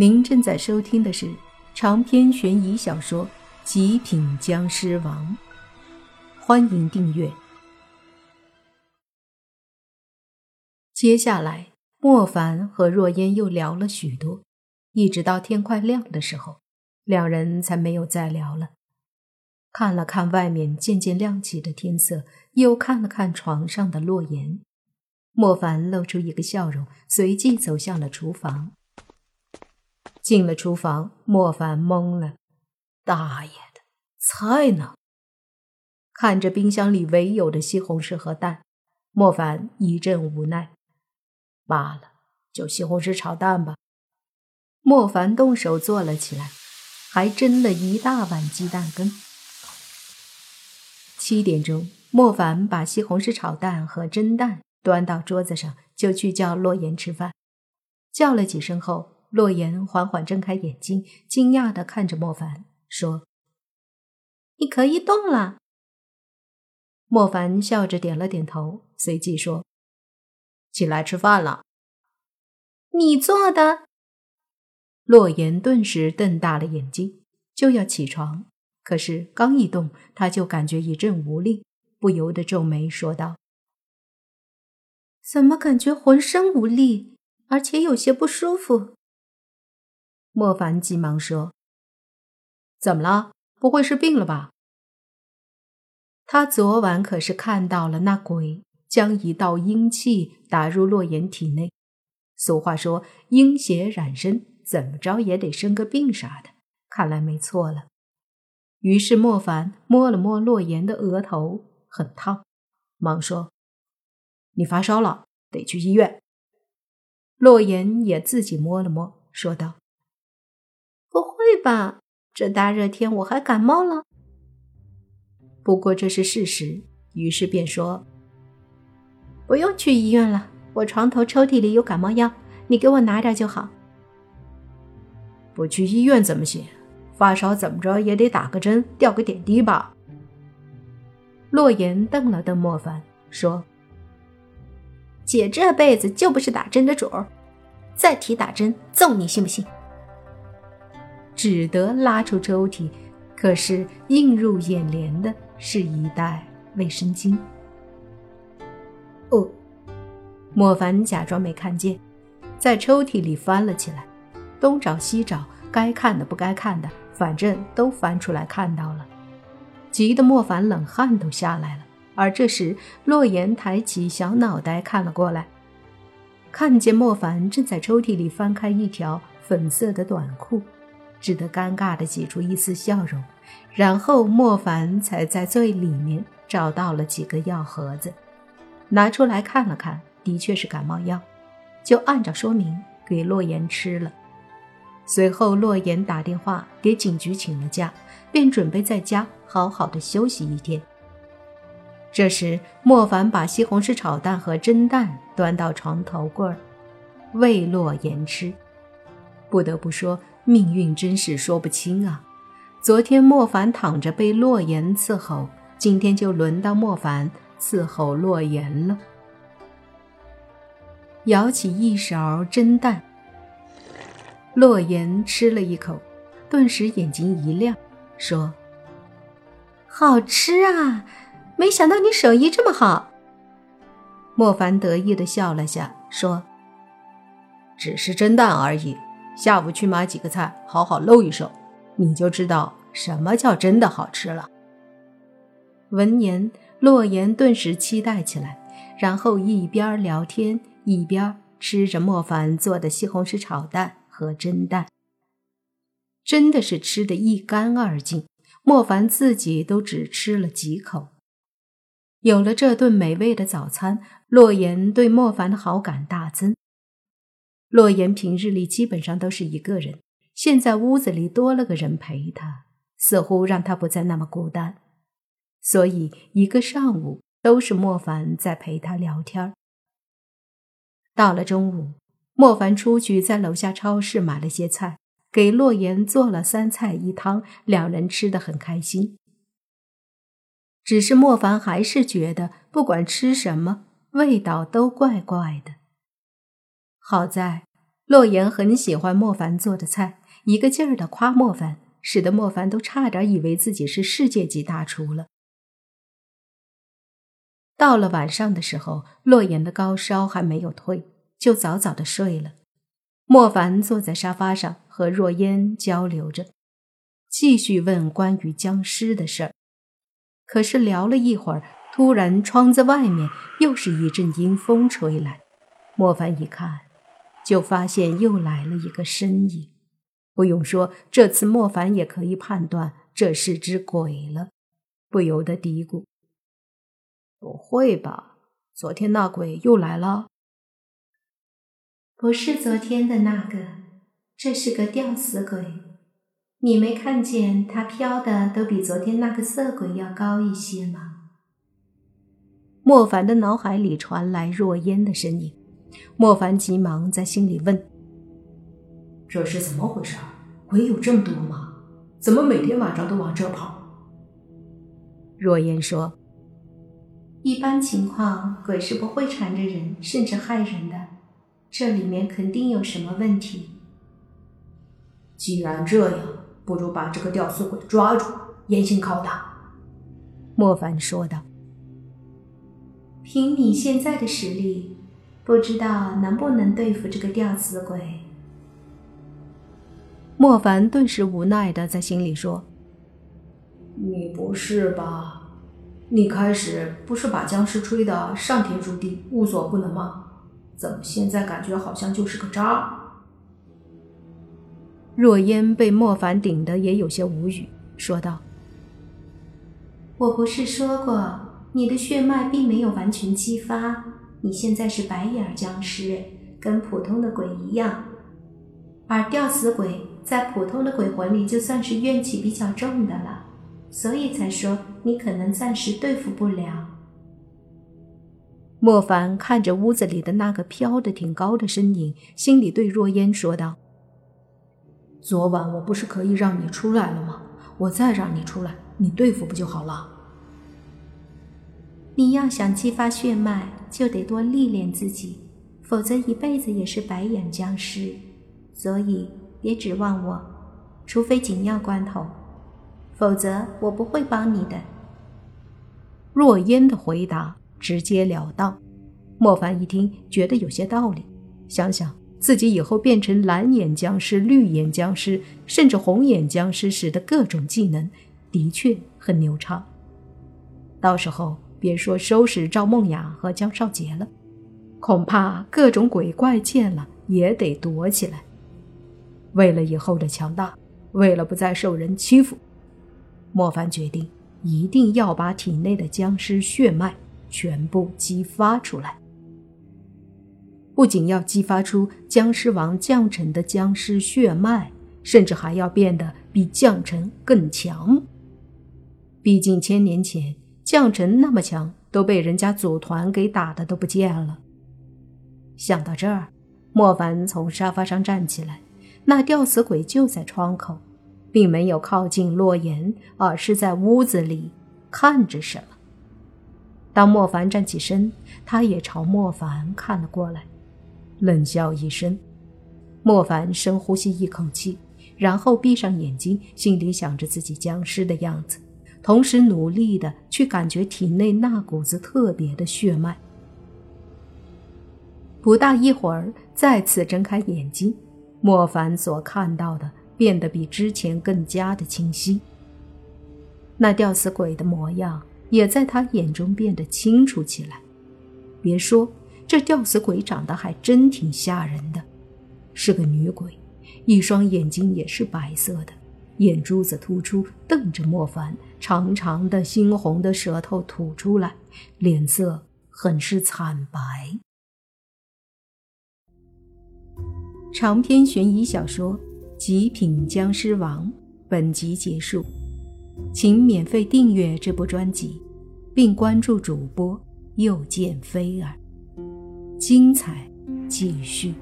您正在收听的是长篇悬疑小说《极品僵尸王》，欢迎订阅。接下来，莫凡和若烟又聊了许多，一直到天快亮的时候，两人才没有再聊了。看了看外面渐渐亮起的天色，又看了看床上的洛言，莫凡露出一个笑容，随即走向了厨房。进了厨房，莫凡懵了：“大爷的，菜呢？”看着冰箱里唯有的西红柿和蛋，莫凡一阵无奈。罢了，就西红柿炒蛋吧。莫凡动手做了起来，还蒸了一大碗鸡蛋羹。七点钟，莫凡把西红柿炒蛋和蒸蛋端到桌子上，就去叫洛言吃饭。叫了几声后。洛言缓缓睁开眼睛，惊讶的看着莫凡，说：“你可以动了。”莫凡笑着点了点头，随即说：“起来吃饭了。”“你做的？”洛言顿时瞪大了眼睛，就要起床，可是刚一动，他就感觉一阵无力，不由得皱眉说道：“怎么感觉浑身无力，而且有些不舒服？”莫凡急忙说：“怎么了？不会是病了吧？”他昨晚可是看到了那鬼将一道阴气打入洛言体内。俗话说“阴邪染身”，怎么着也得生个病啥的。看来没错了。于是莫凡摸了摸洛言的额头，很烫，忙说：“你发烧了，得去医院。”洛言也自己摸了摸，说道。吧！这大热天我还感冒了。不过这是事实，于是便说：“不用去医院了，我床头抽屉里有感冒药，你给我拿点就好。”不去医院怎么行？发烧怎么着也得打个针，吊个点滴吧。洛言瞪了瞪莫凡，说：“姐这辈子就不是打针的主儿，再提打针，揍你信不信？”只得拉出抽屉，可是映入眼帘的是一袋卫生巾。哦，莫凡假装没看见，在抽屉里翻了起来，东找西找，该看的不该看的，反正都翻出来看到了，急得莫凡冷汗都下来了。而这时，洛言抬起小脑袋看了过来，看见莫凡正在抽屉里翻开一条粉色的短裤。只得尴尬的挤出一丝笑容，然后莫凡才在最里面找到了几个药盒子，拿出来看了看，的确是感冒药，就按照说明给洛言吃了。随后洛言打电话给警局请了假，便准备在家好好的休息一天。这时莫凡把西红柿炒蛋和蒸蛋端到床头柜儿，喂洛言吃。不得不说。命运真是说不清啊！昨天莫凡躺着被洛言伺候，今天就轮到莫凡伺候洛言了。舀起一勺蒸蛋，洛言吃了一口，顿时眼睛一亮，说：“好吃啊！没想到你手艺这么好。”莫凡得意的笑了下，说：“只是蒸蛋而已。”下午去买几个菜，好好露一手，你就知道什么叫真的好吃了。闻言，洛言顿时期待起来，然后一边聊天一边吃着莫凡做的西红柿炒蛋和蒸蛋，真的是吃得一干二净。莫凡自己都只吃了几口。有了这顿美味的早餐，洛言对莫凡的好感大增。洛言平日里基本上都是一个人，现在屋子里多了个人陪他，似乎让他不再那么孤单。所以一个上午都是莫凡在陪他聊天。到了中午，莫凡出去在楼下超市买了些菜，给洛言做了三菜一汤，两人吃得很开心。只是莫凡还是觉得不管吃什么，味道都怪怪的。好在洛言很喜欢莫凡做的菜，一个劲儿的夸莫凡，使得莫凡都差点以为自己是世界级大厨了。到了晚上的时候，洛言的高烧还没有退，就早早的睡了。莫凡坐在沙发上和若烟交流着，继续问关于僵尸的事儿。可是聊了一会儿，突然窗子外面又是一阵阴风吹来。莫凡一看，就发现又来了一个身影。不用说，这次莫凡也可以判断这是只鬼了，不由得嘀咕：“不会吧？昨天那鬼又来了？”不是昨天的那个，这是个吊死鬼。你没看见他飘的都比昨天那个色鬼要高一些吗？莫凡的脑海里传来若烟的声音，莫凡急忙在心里问：“这是怎么回事？鬼有这么多吗？怎么每天晚上都往这跑？”若烟说：“一般情况，鬼是不会缠着人，甚至害人的。”这里面肯定有什么问题。既然这样，不如把这个吊死鬼抓住，严刑拷打。”莫凡说道。“凭你现在的实力，不知道能不能对付这个吊死鬼。”莫凡顿时无奈的在心里说：“你不是吧？你开始不是把僵尸吹得上天入地，无所不能吗？”怎么现在感觉好像就是个渣？若烟被莫凡顶得也有些无语，说道：“我不是说过，你的血脉并没有完全激发，你现在是白眼僵尸，跟普通的鬼一样。而吊死鬼在普通的鬼魂里就算是怨气比较重的了，所以才说你可能暂时对付不了。”莫凡看着屋子里的那个飘得挺高的身影，心里对若烟说道：“昨晚我不是可以让你出来了吗？我再让你出来，你对付不就好了？你要想激发血脉，就得多历练自己，否则一辈子也是白眼僵尸。所以别指望我，除非紧要关头，否则我不会帮你的。”若烟的回答。直截了当，莫凡一听觉得有些道理。想想自己以后变成蓝眼僵尸、绿眼僵尸，甚至红眼僵尸时的各种技能，的确很牛叉。到时候别说收拾赵梦雅和江少杰了，恐怕各种鬼怪见了也得躲起来。为了以后的强大，为了不再受人欺负，莫凡决定一定要把体内的僵尸血脉。全部激发出来，不仅要激发出僵尸王将臣的僵尸血脉，甚至还要变得比将臣更强。毕竟千年前将臣那么强，都被人家组团给打的都不见了。想到这儿，莫凡从沙发上站起来，那吊死鬼就在窗口，并没有靠近洛言，而是在屋子里看着什么。当莫凡站起身，他也朝莫凡看了过来，冷笑一声。莫凡深呼吸一口气，然后闭上眼睛，心里想着自己僵尸的样子，同时努力的去感觉体内那股子特别的血脉。不大一会儿，再次睁开眼睛，莫凡所看到的变得比之前更加的清晰。那吊死鬼的模样。也在他眼中变得清楚起来。别说，这吊死鬼长得还真挺吓人的，是个女鬼，一双眼睛也是白色的，眼珠子突出，瞪着莫凡，长长的猩红的舌头吐出来，脸色很是惨白。长篇悬疑小说《极品僵尸王》本集结束。请免费订阅这部专辑，并关注主播又见菲儿，精彩继续。